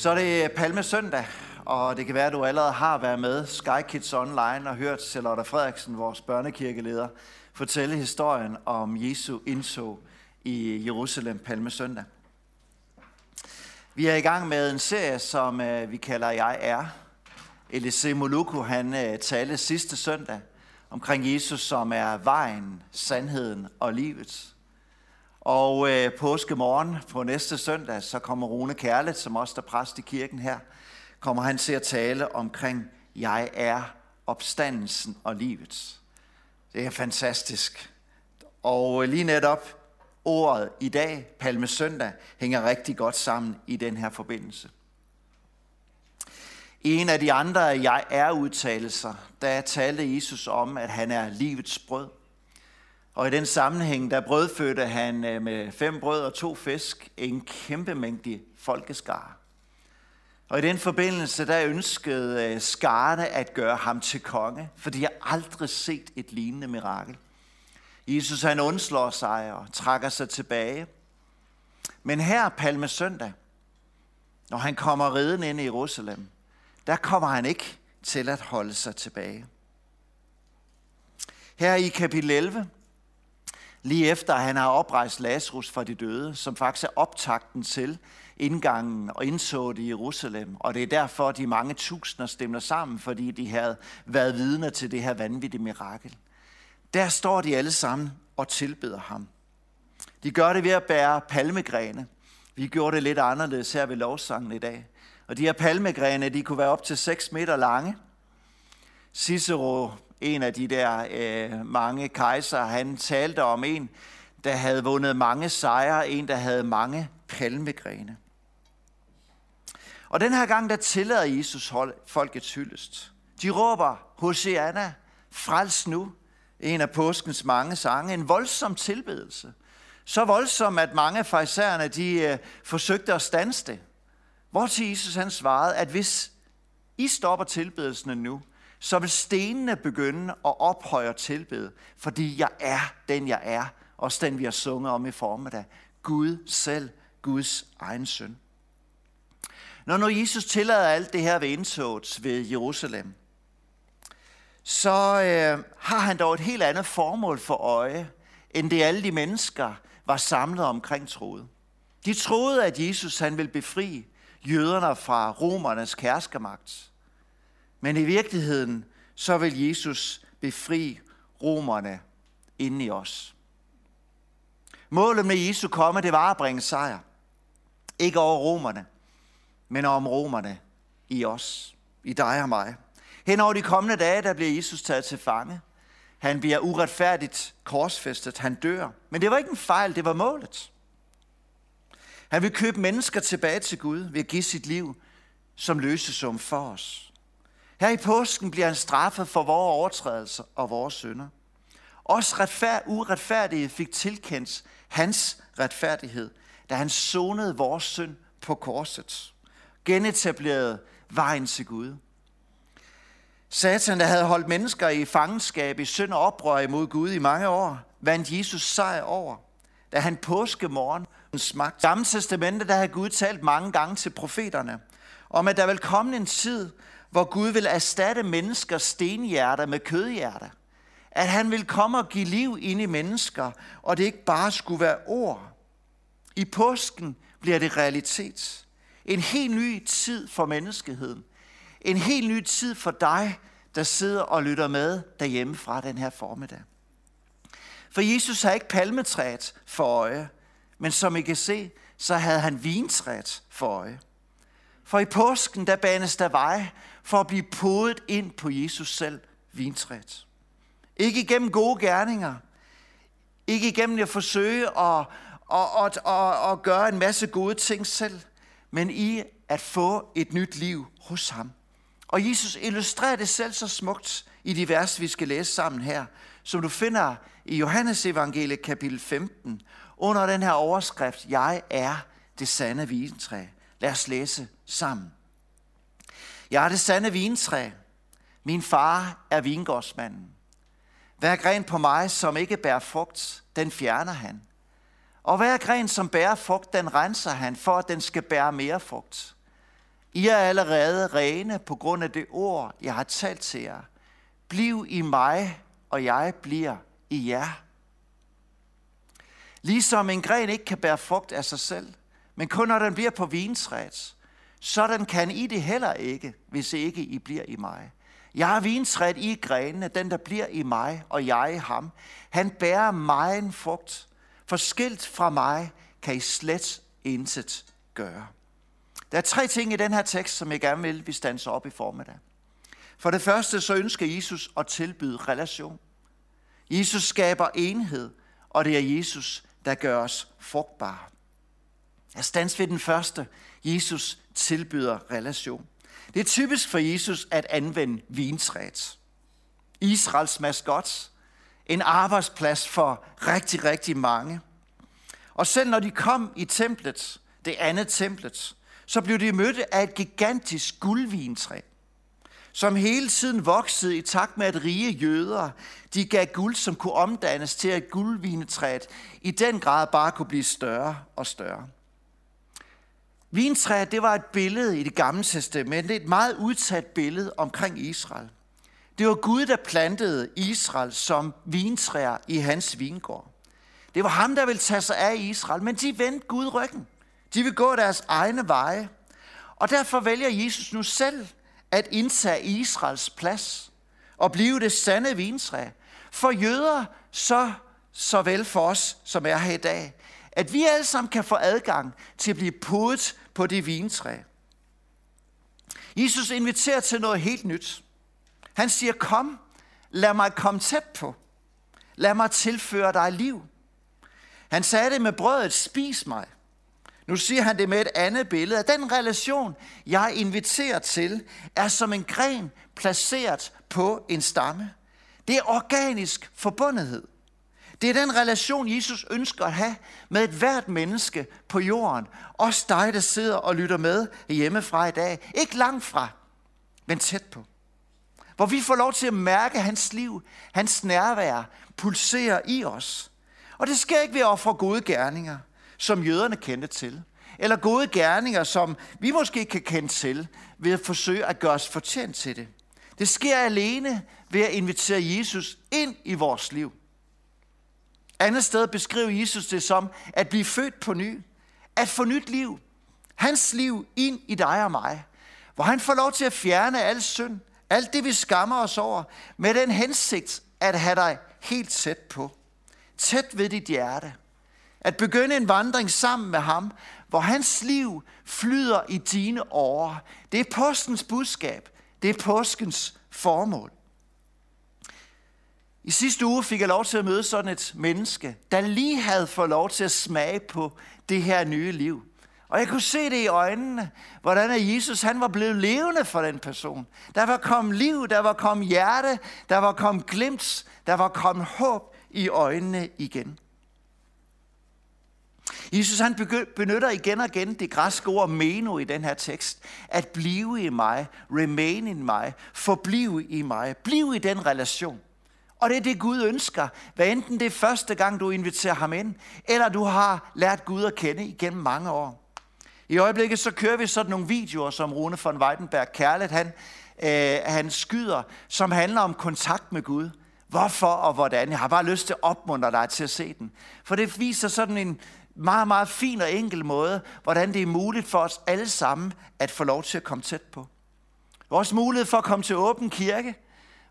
Så er det Palme Søndag, og det kan være, at du allerede har været med Sky Kids Online og hørt Charlotte Frederiksen, vores børnekirkeleder, fortælle historien om Jesu indtog i Jerusalem Palme Søndag. Vi er i gang med en serie, som øh, vi kalder Jeg er. Elise Moluku, han øh, talte sidste søndag omkring Jesus, som er vejen, sandheden og livet. Og øh, påskemorgen på næste søndag, så kommer Rune Kærlet, som også er præst i kirken her, kommer han til at tale omkring, jeg er opstandelsen og livet. Det er fantastisk. Og øh, lige netop ordet i dag, Palme Søndag, hænger rigtig godt sammen i den her forbindelse. I en af de andre jeg er udtalelser, der talte Jesus om, at han er livets brød. Og i den sammenhæng, der brødfødte han øh, med fem brød og to fisk en kæmpe mængde folkeskare. Og i den forbindelse, der ønskede øh, skarne at gøre ham til konge, for de har aldrig set et lignende mirakel. Jesus han undslår sig og trækker sig tilbage. Men her Palme Søndag, når han kommer riden ind i Jerusalem, der kommer han ikke til at holde sig tilbage. Her i kapitel 11, lige efter han har oprejst Lazarus fra de døde, som faktisk er optakten til indgangen og indsået i Jerusalem. Og det er derfor, de mange tusinder stemmer sammen, fordi de havde været vidner til det her vanvittige mirakel. Der står de alle sammen og tilbeder ham. De gør det ved at bære palmegrene. Vi gjorde det lidt anderledes her ved lovsangen i dag. Og de her palmegrene, de kunne være op til 6 meter lange. Cicero en af de der øh, mange kejser, han talte om en, der havde vundet mange sejre, en, der havde mange palmegrene. Og den her gang, der tillader Jesus hold, folkets hyldest. De råber, Hosianna, frels nu, en af påskens mange sange, en voldsom tilbedelse. Så voldsom, at mange af de øh, forsøgte at stanse det. Hvor til Jesus han svarede, at hvis I stopper tilbedelsen nu, så vil stenene begynde at ophøje og tilbede, fordi jeg er den, jeg er. Også den, vi har sunget om i formiddag. Gud selv, Guds egen søn. Når nu Jesus tillader alt det her ved indtoget ved Jerusalem, så øh, har han dog et helt andet formål for øje, end det alle de mennesker var samlet omkring troede. De troede, at Jesus han ville befri jøderne fra romernes kærskermagt. Men i virkeligheden, så vil Jesus befri romerne inde i os. Målet med Jesu komme, det var at bringe sejr. Ikke over romerne, men om romerne i os, i dig og mig. Hen over de kommende dage, der bliver Jesus taget til fange. Han bliver uretfærdigt korsfæstet. Han dør. Men det var ikke en fejl, det var målet. Han vil købe mennesker tilbage til Gud ved at give sit liv som løsesum for os. Her i påsken bliver han straffet for vores overtrædelser og vores synder. Også retfærd, uretfærdige fik tilkendt hans retfærdighed, da han sonede vores synd på korset. Genetablerede vejen til Gud. Satan, der havde holdt mennesker i fangenskab i synd og oprør imod Gud i mange år, vandt Jesus sejr over, da han påskemorgen magt. Gamle testamente, der havde Gud talt mange gange til profeterne, om at der vil komme en tid, hvor Gud vil erstatte menneskers stenhjerter med kødhjerter. At han vil komme og give liv ind i mennesker, og det ikke bare skulle være ord. I påsken bliver det realitet. En helt ny tid for menneskeheden. En helt ny tid for dig, der sidder og lytter med derhjemme fra den her formiddag. For Jesus har ikke palmetræet for øje, men som I kan se, så havde han vintræet for øje. For i påsken, der banes der vej for at blive podet ind på Jesus selv, vintræet. Ikke igennem gode gerninger. Ikke igennem at forsøge at, at, at, at, at gøre en masse gode ting selv, men i at få et nyt liv hos ham. Og Jesus illustrerer det selv så smukt i de vers, vi skal læse sammen her, som du finder i Johannes evangelie kapitel 15, under den her overskrift, Jeg er det sande vintræ. Lad os læse sammen. Jeg er det sande vintræ. Min far er vingårdsmanden. Hver gren på mig, som ikke bærer frugt, den fjerner han. Og hver gren, som bærer frugt, den renser han, for at den skal bære mere frugt. I er allerede rene på grund af det ord, jeg har talt til jer. Bliv i mig, og jeg bliver i jer. Ligesom en gren ikke kan bære frugt af sig selv, men kun når den bliver på vintræet, sådan kan I det heller ikke, hvis ikke I bliver i mig. Jeg har vintræet i grenene, den der bliver i mig, og jeg i ham. Han bærer mig en frugt. Forskilt fra mig kan I slet intet gøre. Der er tre ting i den her tekst, som jeg gerne vil, vi standser op i formiddag. For det første, så ønsker Jesus at tilbyde relation. Jesus skaber enhed, og det er Jesus, der gør os frugtbare. Jeg stands ved den første. Jesus tilbyder relation. Det er typisk for Jesus at anvende vintræet. Israels maskot. En arbejdsplads for rigtig, rigtig mange. Og selv når de kom i templet, det andet templet, så blev de mødt af et gigantisk guldvintræ, som hele tiden voksede i takt med, at rige jøder, de gav guld, som kunne omdannes til, at guldvinetræet i den grad bare kunne blive større og større. Vintræet, det var et billede i det gamle testament, et meget udsat billede omkring Israel. Det var Gud, der plantede Israel som vintræer i hans vingård. Det var ham, der ville tage sig af Israel, men de vendte Gud ryggen. De vil gå deres egne veje. Og derfor vælger Jesus nu selv at indtage Israels plads og blive det sande vintræ. For jøder, så såvel for os, som er her i dag, at vi alle sammen kan få adgang til at blive podet på det vintræ. Jesus inviterer til noget helt nyt. Han siger, kom, lad mig komme tæt på. Lad mig tilføre dig liv. Han sagde det med brødet, spis mig. Nu siger han det med et andet billede, at den relation, jeg inviterer til, er som en gren placeret på en stamme. Det er organisk forbundethed. Det er den relation, Jesus ønsker at have med et hvert menneske på jorden. Også dig, der sidder og lytter med hjemmefra i dag. Ikke langt fra, men tæt på. Hvor vi får lov til at mærke hans liv, hans nærvær, pulserer i os. Og det sker ikke ved at ofre gode gerninger – som jøderne kendte til. Eller gode gerninger, som vi måske kan kende til, ved at forsøge at gøre os fortjent til det. Det sker alene ved at invitere Jesus ind i vores liv. Andet sted beskriver Jesus det som at blive født på ny. At få nyt liv. Hans liv ind i dig og mig. Hvor han får lov til at fjerne al synd. Alt det, vi skammer os over. Med den hensigt at have dig helt tæt på. Tæt ved dit hjerte. At begynde en vandring sammen med ham, hvor hans liv flyder i dine årer. Det er påskens budskab. Det er påskens formål. I sidste uge fik jeg lov til at møde sådan et menneske, der lige havde fået lov til at smage på det her nye liv. Og jeg kunne se det i øjnene, hvordan Jesus han var blevet levende for den person. Der var kommet liv, der var kommet hjerte, der var kommet glimt, der var kommet håb i øjnene igen. Jesus han benytter igen og igen det græske ord meno i den her tekst. At blive i mig, remain in mig, forblive i mig, blive i den relation. Og det er det Gud ønsker, hvad enten det er første gang du inviterer ham ind, eller du har lært Gud at kende igennem mange år. I øjeblikket så kører vi sådan nogle videoer, som Rune von Weidenberg Kærlet, han, øh, han skyder, som handler om kontakt med Gud. Hvorfor og hvordan? Jeg har bare lyst til at opmuntre dig til at se den. For det viser sådan en meget, meget fin og enkel måde, hvordan det er muligt for os alle sammen at få lov til at komme tæt på. Vores mulighed for at komme til åben kirke,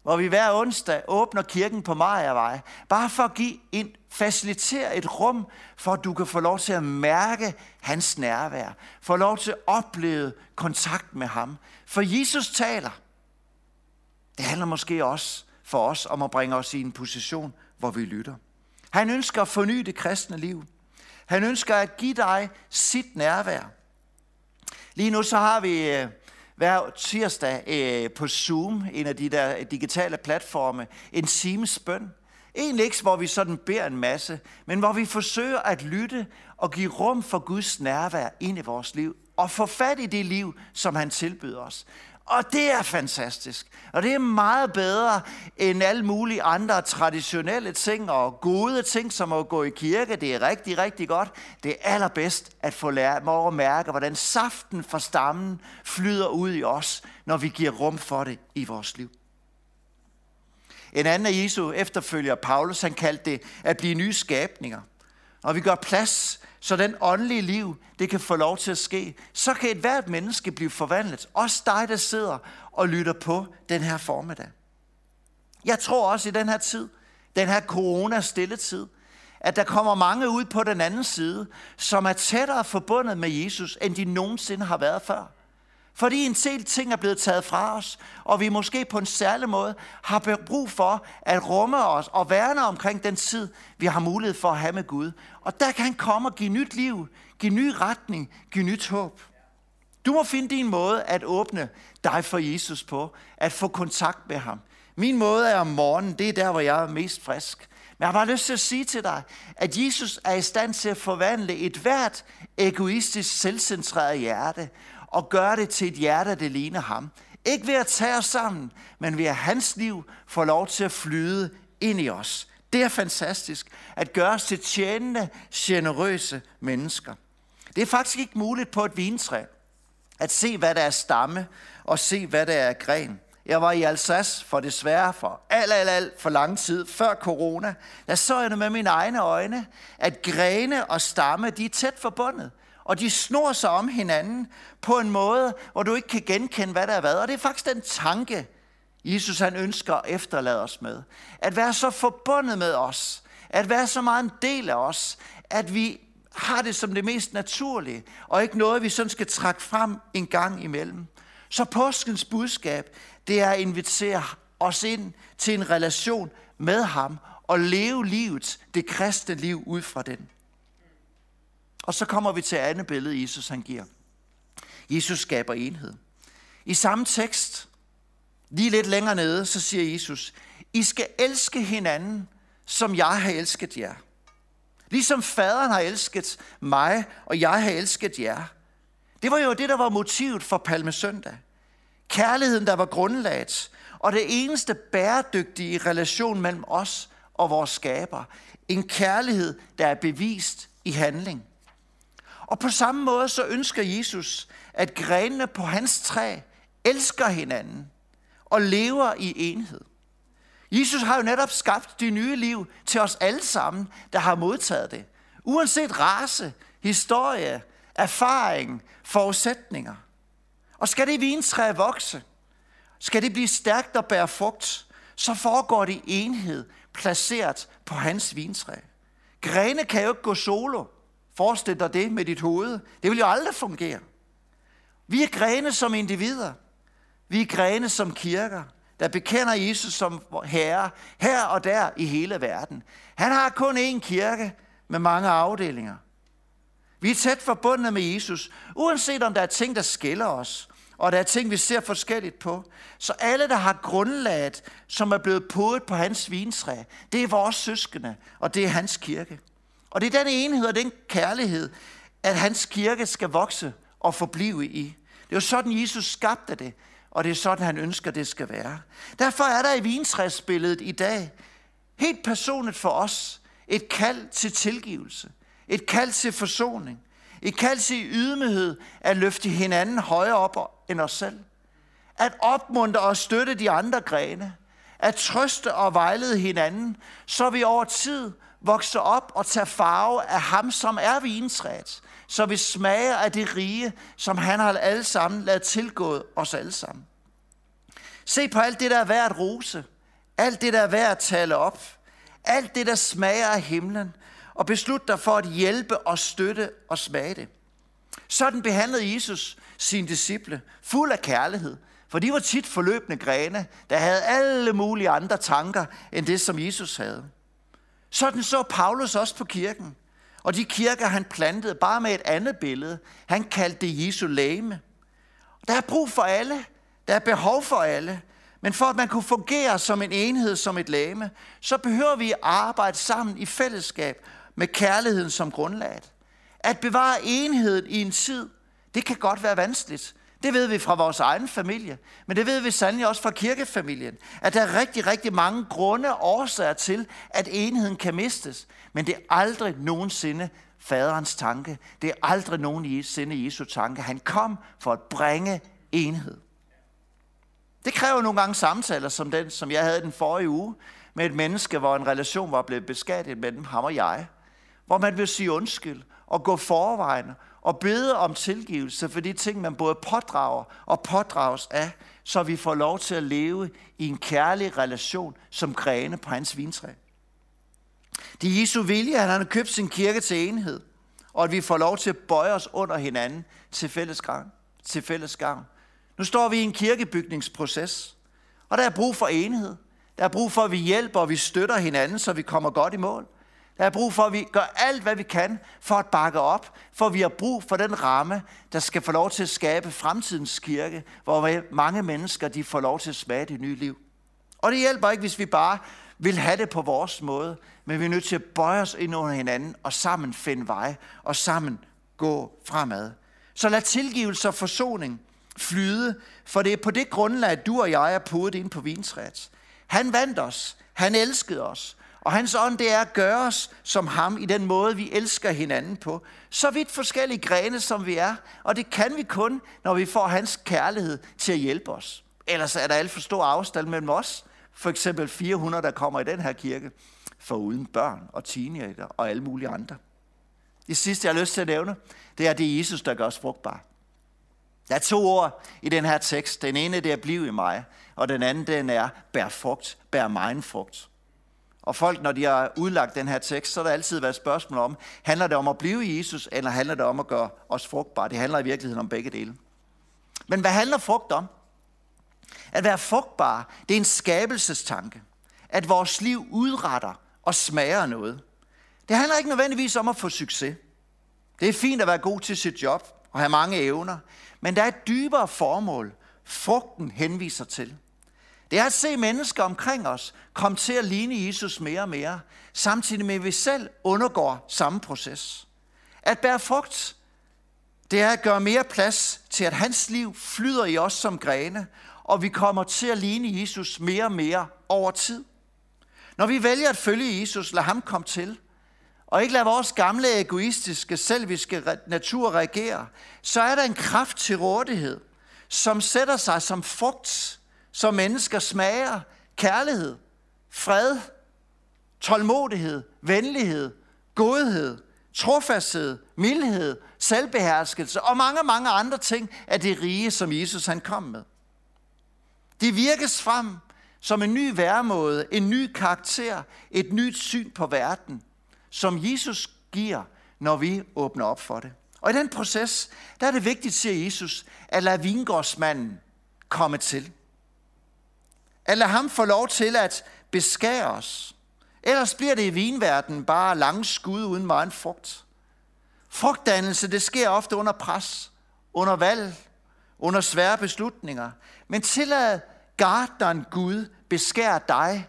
hvor vi hver onsdag åbner kirken på Majavej, bare for at give en, facilitere et rum, for at du kan få lov til at mærke hans nærvær, få lov til at opleve kontakt med ham. For Jesus taler. Det handler måske også for os om at bringe os i en position, hvor vi lytter. Han ønsker at forny det kristne liv. Han ønsker at give dig sit nærvær. Lige nu så har vi øh, hver tirsdag øh, på Zoom, en af de der digitale platforme, en times bøn. Egentlig ikke, hvor vi sådan beder en masse, men hvor vi forsøger at lytte og give rum for Guds nærvær ind i vores liv. Og få fat i det liv, som han tilbyder os. Og det er fantastisk. Og det er meget bedre end alle mulige andre traditionelle ting og gode ting, som at gå i kirke. Det er rigtig, rigtig godt. Det er allerbedst at få lært mig at mærke, hvordan saften fra stammen flyder ud i os, når vi giver rum for det i vores liv. En anden af Jesu efterfølger, Paulus, han kaldte det at blive nye skabninger. Og vi gør plads, så den åndelige liv, det kan få lov til at ske. Så kan et hvert menneske blive forvandlet. Også dig, der sidder og lytter på den her formiddag. Jeg tror også i den her tid, den her corona-stilletid, at der kommer mange ud på den anden side, som er tættere forbundet med Jesus, end de nogensinde har været før. Fordi en del ting er blevet taget fra os, og vi måske på en særlig måde har brug for at rumme os og værne omkring den tid, vi har mulighed for at have med Gud. Og der kan han komme og give nyt liv, give ny retning, give nyt håb. Du må finde din måde at åbne dig for Jesus på, at få kontakt med ham. Min måde er om morgenen, det er der, hvor jeg er mest frisk. Men jeg har bare lyst til at sige til dig, at Jesus er i stand til at forvandle et hvert egoistisk, selvcentreret hjerte og gøre det til et hjerte, der ligner ham. Ikke ved at tage os sammen, men ved at hans liv får lov til at flyde ind i os. Det er fantastisk at gøre os til tjenende, generøse mennesker. Det er faktisk ikke muligt på et vintræ at se, hvad der er stamme, og se, hvad der er gren. Jeg var i Alsace for desværre for alt, alt, alt for lang tid før corona. Der så jeg med mine egne øjne, at grene og stamme, de er tæt forbundet og de snor sig om hinanden på en måde, hvor du ikke kan genkende, hvad der er været. Og det er faktisk den tanke, Jesus han ønsker at efterlade os med. At være så forbundet med os, at være så meget en del af os, at vi har det som det mest naturlige, og ikke noget, vi sådan skal trække frem en gang imellem. Så påskens budskab, det er at invitere os ind til en relation med ham, og leve livet, det kristne liv, ud fra den. Og så kommer vi til andet billede, Jesus han giver. Jesus skaber enhed. I samme tekst, lige lidt længere nede, så siger Jesus, I skal elske hinanden, som jeg har elsket jer. Ligesom faderen har elsket mig, og jeg har elsket jer. Det var jo det, der var motivet for Palmesøndag. Kærligheden, der var grundlaget, og det eneste bæredygtige relation mellem os og vores skaber. En kærlighed, der er bevist i handling. Og på samme måde så ønsker Jesus, at grenene på hans træ elsker hinanden og lever i enhed. Jesus har jo netop skabt det nye liv til os alle sammen, der har modtaget det. Uanset race, historie, erfaring, forudsætninger. Og skal det vintræ vokse, skal det blive stærkt og bære frugt, så foregår det i enhed, placeret på hans vintræ. Grene kan jo ikke gå solo. Forestil dig det med dit hoved. Det vil jo aldrig fungere. Vi er grene som individer. Vi er grene som kirker, der bekender Jesus som herre her og der i hele verden. Han har kun én kirke med mange afdelinger. Vi er tæt forbundet med Jesus, uanset om der er ting, der skiller os, og der er ting, vi ser forskelligt på. Så alle, der har grundlaget, som er blevet podet på hans vintræ, det er vores søskende, og det er hans kirke. Og det er den enhed og den kærlighed, at hans kirke skal vokse og forblive i. Det er jo sådan, Jesus skabte det, og det er sådan, han ønsker, det skal være. Derfor er der i vintræsbilledet i dag, helt personligt for os, et kald til tilgivelse. Et kald til forsoning. Et kald til ydmyghed at løfte hinanden højere op end os selv. At opmuntre og støtte de andre grene. At trøste og vejlede hinanden, så vi over tid vokse op og tage farve af ham, som er vintræet, så vi smager af det rige, som han har alle sammen lavet tilgået os alle sammen. Se på alt det, der er værd at rose. Alt det, der er værd at tale op. Alt det, der smager af himlen. Og beslut dig for at hjælpe og støtte og smage det. Sådan behandlede Jesus sine disciple, fuld af kærlighed. For de var tit forløbende grene, der havde alle mulige andre tanker, end det, som Jesus havde. Sådan så Paulus også på kirken. Og de kirker, han plantede, bare med et andet billede. Han kaldte det Jesu læme. Der er brug for alle. Der er behov for alle. Men for at man kunne fungere som en enhed, som et læme, så behøver vi at arbejde sammen i fællesskab med kærligheden som grundlag. At bevare enheden i en tid, det kan godt være vanskeligt. Det ved vi fra vores egen familie, men det ved vi sandelig også fra kirkefamilien, at der er rigtig, rigtig mange grunde og årsager til, at enheden kan mistes. Men det er aldrig nogensinde faderens tanke. Det er aldrig nogensinde Jesu tanke. Han kom for at bringe enhed. Det kræver nogle gange samtaler som den, som jeg havde den forrige uge, med et menneske, hvor en relation var blevet beskadiget mellem ham og jeg. Hvor man vil sige undskyld og gå forvejen og bede om tilgivelse for de ting, man både pådrager og pådrages af, så vi får lov til at leve i en kærlig relation som grene på hans vintræ. Det er Jesu vilje, at han har købt sin kirke til enhed, og at vi får lov til at bøje os under hinanden til fælles gang. Til fælles gang. Nu står vi i en kirkebygningsproces, og der er brug for enhed. Der er brug for, at vi hjælper og vi støtter hinanden, så vi kommer godt i mål. Der er brug for, at vi gør alt, hvad vi kan for at bakke op, for vi har brug for den ramme, der skal få lov til at skabe fremtidens kirke, hvor mange mennesker de får lov til at smage det nye liv. Og det hjælper ikke, hvis vi bare vil have det på vores måde, men vi er nødt til at bøje os ind under hinanden og sammen finde vej og sammen gå fremad. Så lad tilgivelse og forsoning flyde, for det er på det grundlag, at du og jeg er podet ind på vintræet. Han vandt os, han elskede os, og hans ånd, det er at gøre os som ham i den måde, vi elsker hinanden på. Så vidt forskellige grene, som vi er. Og det kan vi kun, når vi får hans kærlighed til at hjælpe os. Ellers er der alt for stor afstand mellem os. For eksempel 400, der kommer i den her kirke. For uden børn og teenager og alle mulige andre. Det sidste, jeg har lyst til at nævne, det er, det er Jesus, der gør os frugtbare. Der er to ord i den her tekst. Den ene, det er bliv i mig, og den anden, den er bær frugt, bær mig frugt. Og folk, når de har udlagt den her tekst, så har der altid været spørgsmål om, handler det om at blive i Jesus, eller handler det om at gøre os frugtbare? Det handler i virkeligheden om begge dele. Men hvad handler frugt om? At være frugtbar, det er en skabelsestanke. At vores liv udretter og smager noget. Det handler ikke nødvendigvis om at få succes. Det er fint at være god til sit job og have mange evner, men der er et dybere formål, frugten henviser til. Det er at se mennesker omkring os komme til at ligne Jesus mere og mere, samtidig med at vi selv undergår samme proces. At bære frugt, det er at gøre mere plads til, at hans liv flyder i os som grene, og vi kommer til at ligne Jesus mere og mere over tid. Når vi vælger at følge Jesus, lad ham komme til, og ikke lade vores gamle egoistiske, selviske natur reagere, så er der en kraft til rådighed, som sætter sig som frugt så mennesker smager kærlighed, fred, tålmodighed, venlighed, godhed, trofasthed, mildhed, selvbeherskelse og mange, mange andre ting af det rige, som Jesus han kom med. Det virkes frem som en ny væremåde, en ny karakter, et nyt syn på verden, som Jesus giver, når vi åbner op for det. Og i den proces, der er det vigtigt, siger Jesus, at lade vingårdsmanden komme til. At lade ham få lov til at beskære os. Ellers bliver det i vinverdenen bare lange skud uden meget frugt. Frugtdannelse, det sker ofte under pres, under valg, under svære beslutninger. Men tillad gardneren Gud beskære dig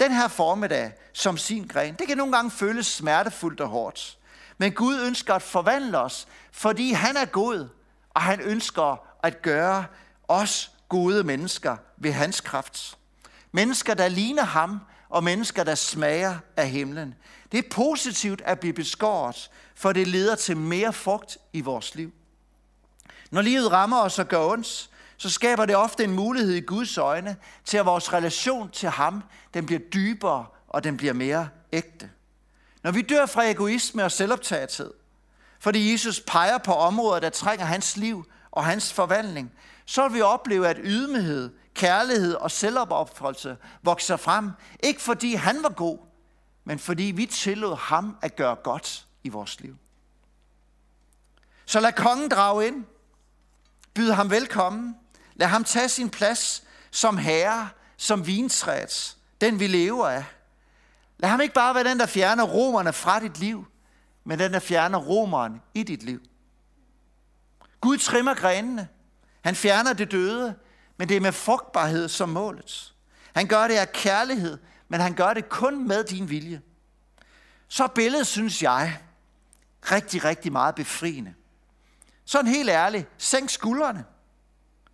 den her formiddag som sin gren. Det kan nogle gange føles smertefuldt og hårdt. Men Gud ønsker at forvandle os, fordi han er god, og han ønsker at gøre os gode mennesker ved hans kraft. Mennesker, der ligner ham, og mennesker, der smager af himlen. Det er positivt at blive beskåret, for det leder til mere frugt i vores liv. Når livet rammer os og gør ondt, så skaber det ofte en mulighed i Guds øjne til, at vores relation til ham, den bliver dybere og den bliver mere ægte. Når vi dør fra egoisme og selvoptagethed, fordi Jesus peger på områder, der trænger hans liv og hans forvandling, så vil vi opleve, at ydmyghed, kærlighed og selvopoffrelse vokser frem. Ikke fordi han var god, men fordi vi tillod ham at gøre godt i vores liv. Så lad kongen drage ind. Byd ham velkommen. Lad ham tage sin plads som herre, som vintræet, den vi lever af. Lad ham ikke bare være den, der fjerner romerne fra dit liv, men den, der fjerner romeren i dit liv. Gud trimmer grenene. Han fjerner det døde, men det er med frugtbarhed som målet. Han gør det af kærlighed, men han gør det kun med din vilje. Så billedet, synes jeg, rigtig, rigtig meget befriende. Sådan helt ærligt, sænk skuldrene.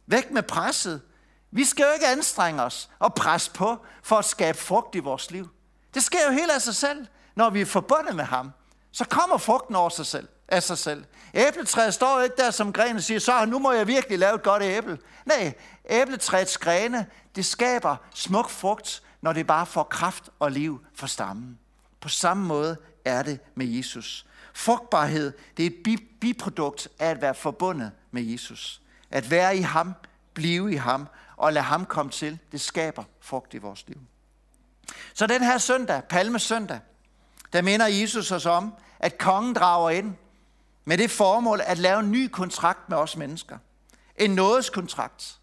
Væk med presset. Vi skal jo ikke anstrenge os og presse på for at skabe frugt i vores liv. Det sker jo helt af sig selv, når vi er forbundet med ham. Så kommer frugten over sig selv, af sig selv. Æbletræet står ikke der som gren og siger, så nu må jeg virkelig lave et godt æble. Nej, æbletræets grene, det skaber smuk frugt, når det bare får kraft og liv for stammen. På samme måde er det med Jesus. Frugtbarhed, det er et biprodukt af at være forbundet med Jesus. At være i ham, blive i ham og lade ham komme til, det skaber frugt i vores liv. Så den her søndag, palmesøndag, der minder Jesus os om, at kongen drager ind med det formål at lave en ny kontrakt med os mennesker. En nådeskontrakt,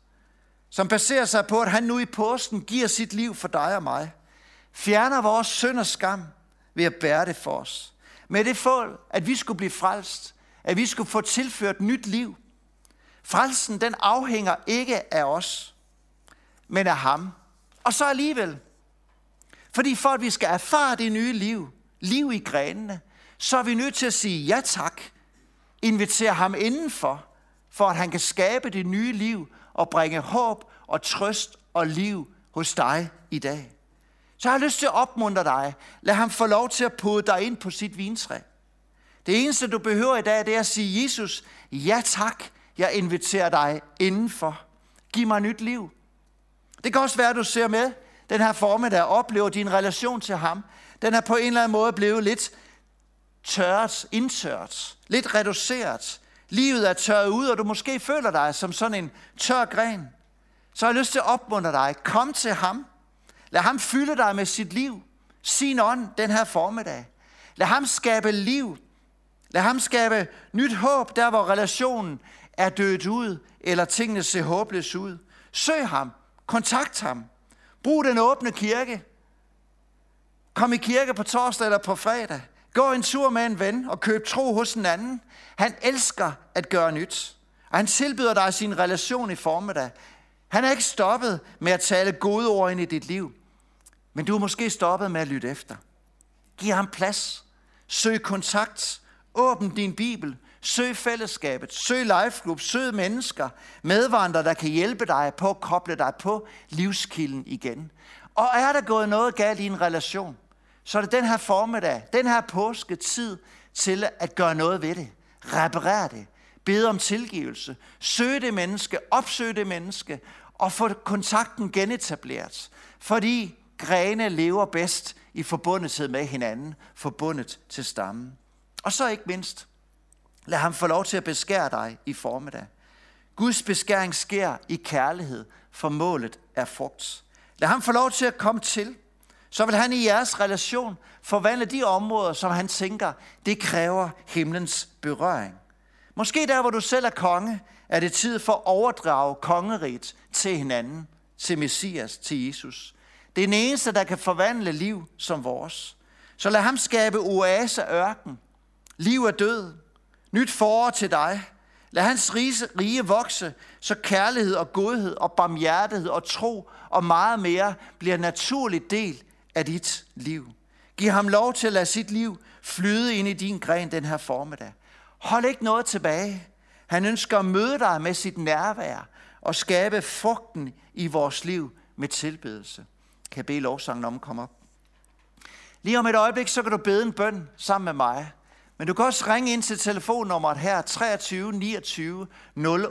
som baserer sig på, at han nu i påsken giver sit liv for dig og mig. Fjerner vores synd og skam ved at bære det for os. Med det formål, at vi skulle blive frelst, at vi skulle få tilført nyt liv. Frelsen, den afhænger ikke af os, men af ham. Og så alligevel, fordi for at vi skal erfare det nye liv, liv i grenene, så er vi nødt til at sige ja tak. Inviter ham indenfor, for at han kan skabe det nye liv og bringe håb og trøst og liv hos dig i dag. Så jeg har lyst til at opmuntre dig. Lad ham få lov til at pude dig ind på sit vintræ. Det eneste, du behøver i dag, det er at sige, Jesus, ja tak, jeg inviterer dig indenfor. Giv mig nyt liv. Det kan også være, at du ser med den her formiddag og oplever din relation til ham. Den er på en eller anden måde blevet lidt tørt, indtørt, lidt reduceret. Livet er tørret ud, og du måske føler dig som sådan en tør gren. Så har jeg lyst til at opmuntre dig. Kom til ham. Lad ham fylde dig med sit liv, sin ånd, den her formiddag. Lad ham skabe liv. Lad ham skabe nyt håb, der hvor relationen er dødt ud, eller tingene ser håbløse ud. Søg ham. Kontakt ham. Brug den åbne kirke. Kom i kirke på torsdag eller på fredag. Gå en tur med en ven og køb tro hos en anden. Han elsker at gøre nyt. Og han tilbyder dig sin relation i formiddag. Han er ikke stoppet med at tale gode ord ind i dit liv. Men du er måske stoppet med at lytte efter. Giv ham plads. Søg kontakt. Åbn din bibel. Søg fællesskabet. Søg lifegroup. Søg mennesker. Medvandrere, der kan hjælpe dig på at koble dig på livskilden igen. Og er der gået noget galt i en relation, så er det den her formiddag, den her påske tid til at gøre noget ved det. Reparere det. Bede om tilgivelse. Søg det menneske. Opsøg det menneske. Og få kontakten genetableret. Fordi grene lever bedst i forbundethed med hinanden. Forbundet til stammen. Og så ikke mindst, lad ham få lov til at beskære dig i formiddag. Guds beskæring sker i kærlighed, for målet er frugt. Lad ham få lov til at komme til så vil han i jeres relation forvandle de områder, som han tænker, det kræver himlens berøring. Måske der, hvor du selv er konge, er det tid for at overdrage kongeriget til hinanden, til Messias, til Jesus. Det er den eneste, der kan forvandle liv som vores. Så lad ham skabe oase ørken. Liv er død. Nyt forår til dig. Lad hans rige, rige vokse, så kærlighed og godhed og barmhjertighed og tro og meget mere bliver en naturlig del af dit liv. Giv ham lov til at lade sit liv flyde ind i din gren den her formiddag. Hold ikke noget tilbage. Han ønsker at møde dig med sit nærvær og skabe frugten i vores liv med tilbedelse. Kan jeg bede lovsangen om at komme op? Lige om et øjeblik, så kan du bede en bøn sammen med mig. Men du kan også ringe ind til telefonnummeret her, 23 29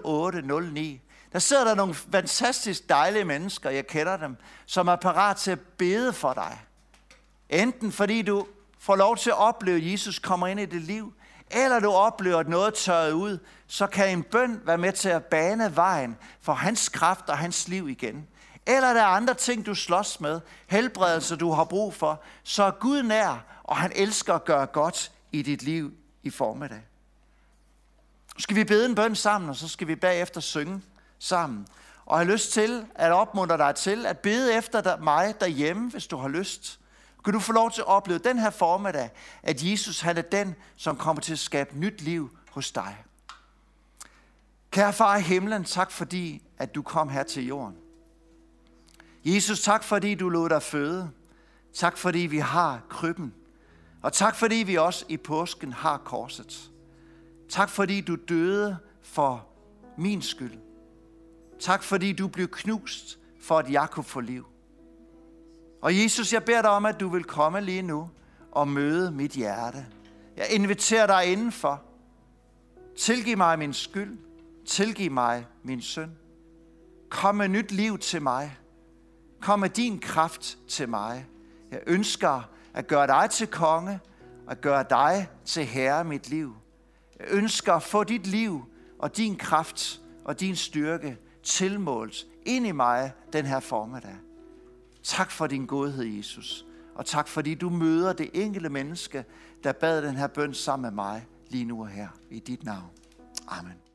08 09. Der sidder der nogle fantastisk dejlige mennesker, jeg kender dem, som er parat til at bede for dig. Enten fordi du får lov til at opleve, at Jesus kommer ind i dit liv, eller du oplever, at noget tørret ud, så kan en bøn være med til at bane vejen for hans kraft og hans liv igen. Eller der er andre ting, du slås med, helbredelse, du har brug for, så er Gud nær, og han elsker at gøre godt i dit liv i formiddag. Nu skal vi bede en bøn sammen, og så skal vi bagefter synge sammen. Og jeg har lyst til at opmuntre dig til at bede efter mig derhjemme, hvis du har lyst. Kan du få lov til at opleve den her formiddag, at Jesus han er den, som kommer til at skabe nyt liv hos dig. Kære far i himlen, tak fordi, at du kom her til jorden. Jesus, tak fordi du lod dig føde. Tak fordi vi har krybben. Og tak fordi vi også i påsken har korset. Tak fordi du døde for min skyld. Tak fordi du blev knust, for at jeg kunne få liv. Og Jesus, jeg beder dig om, at du vil komme lige nu og møde mit hjerte. Jeg inviterer dig indenfor. Tilgiv mig min skyld. Tilgiv mig min synd. Kom med nyt liv til mig. Kom med din kraft til mig. Jeg ønsker at gøre dig til konge og at gøre dig til herre i mit liv. Jeg ønsker at få dit liv og din kraft og din styrke tilmålt ind i mig den her formiddag. Tak for din godhed, Jesus. Og tak fordi du møder det enkelte menneske, der bad den her bøn sammen med mig lige nu og her. I dit navn. Amen.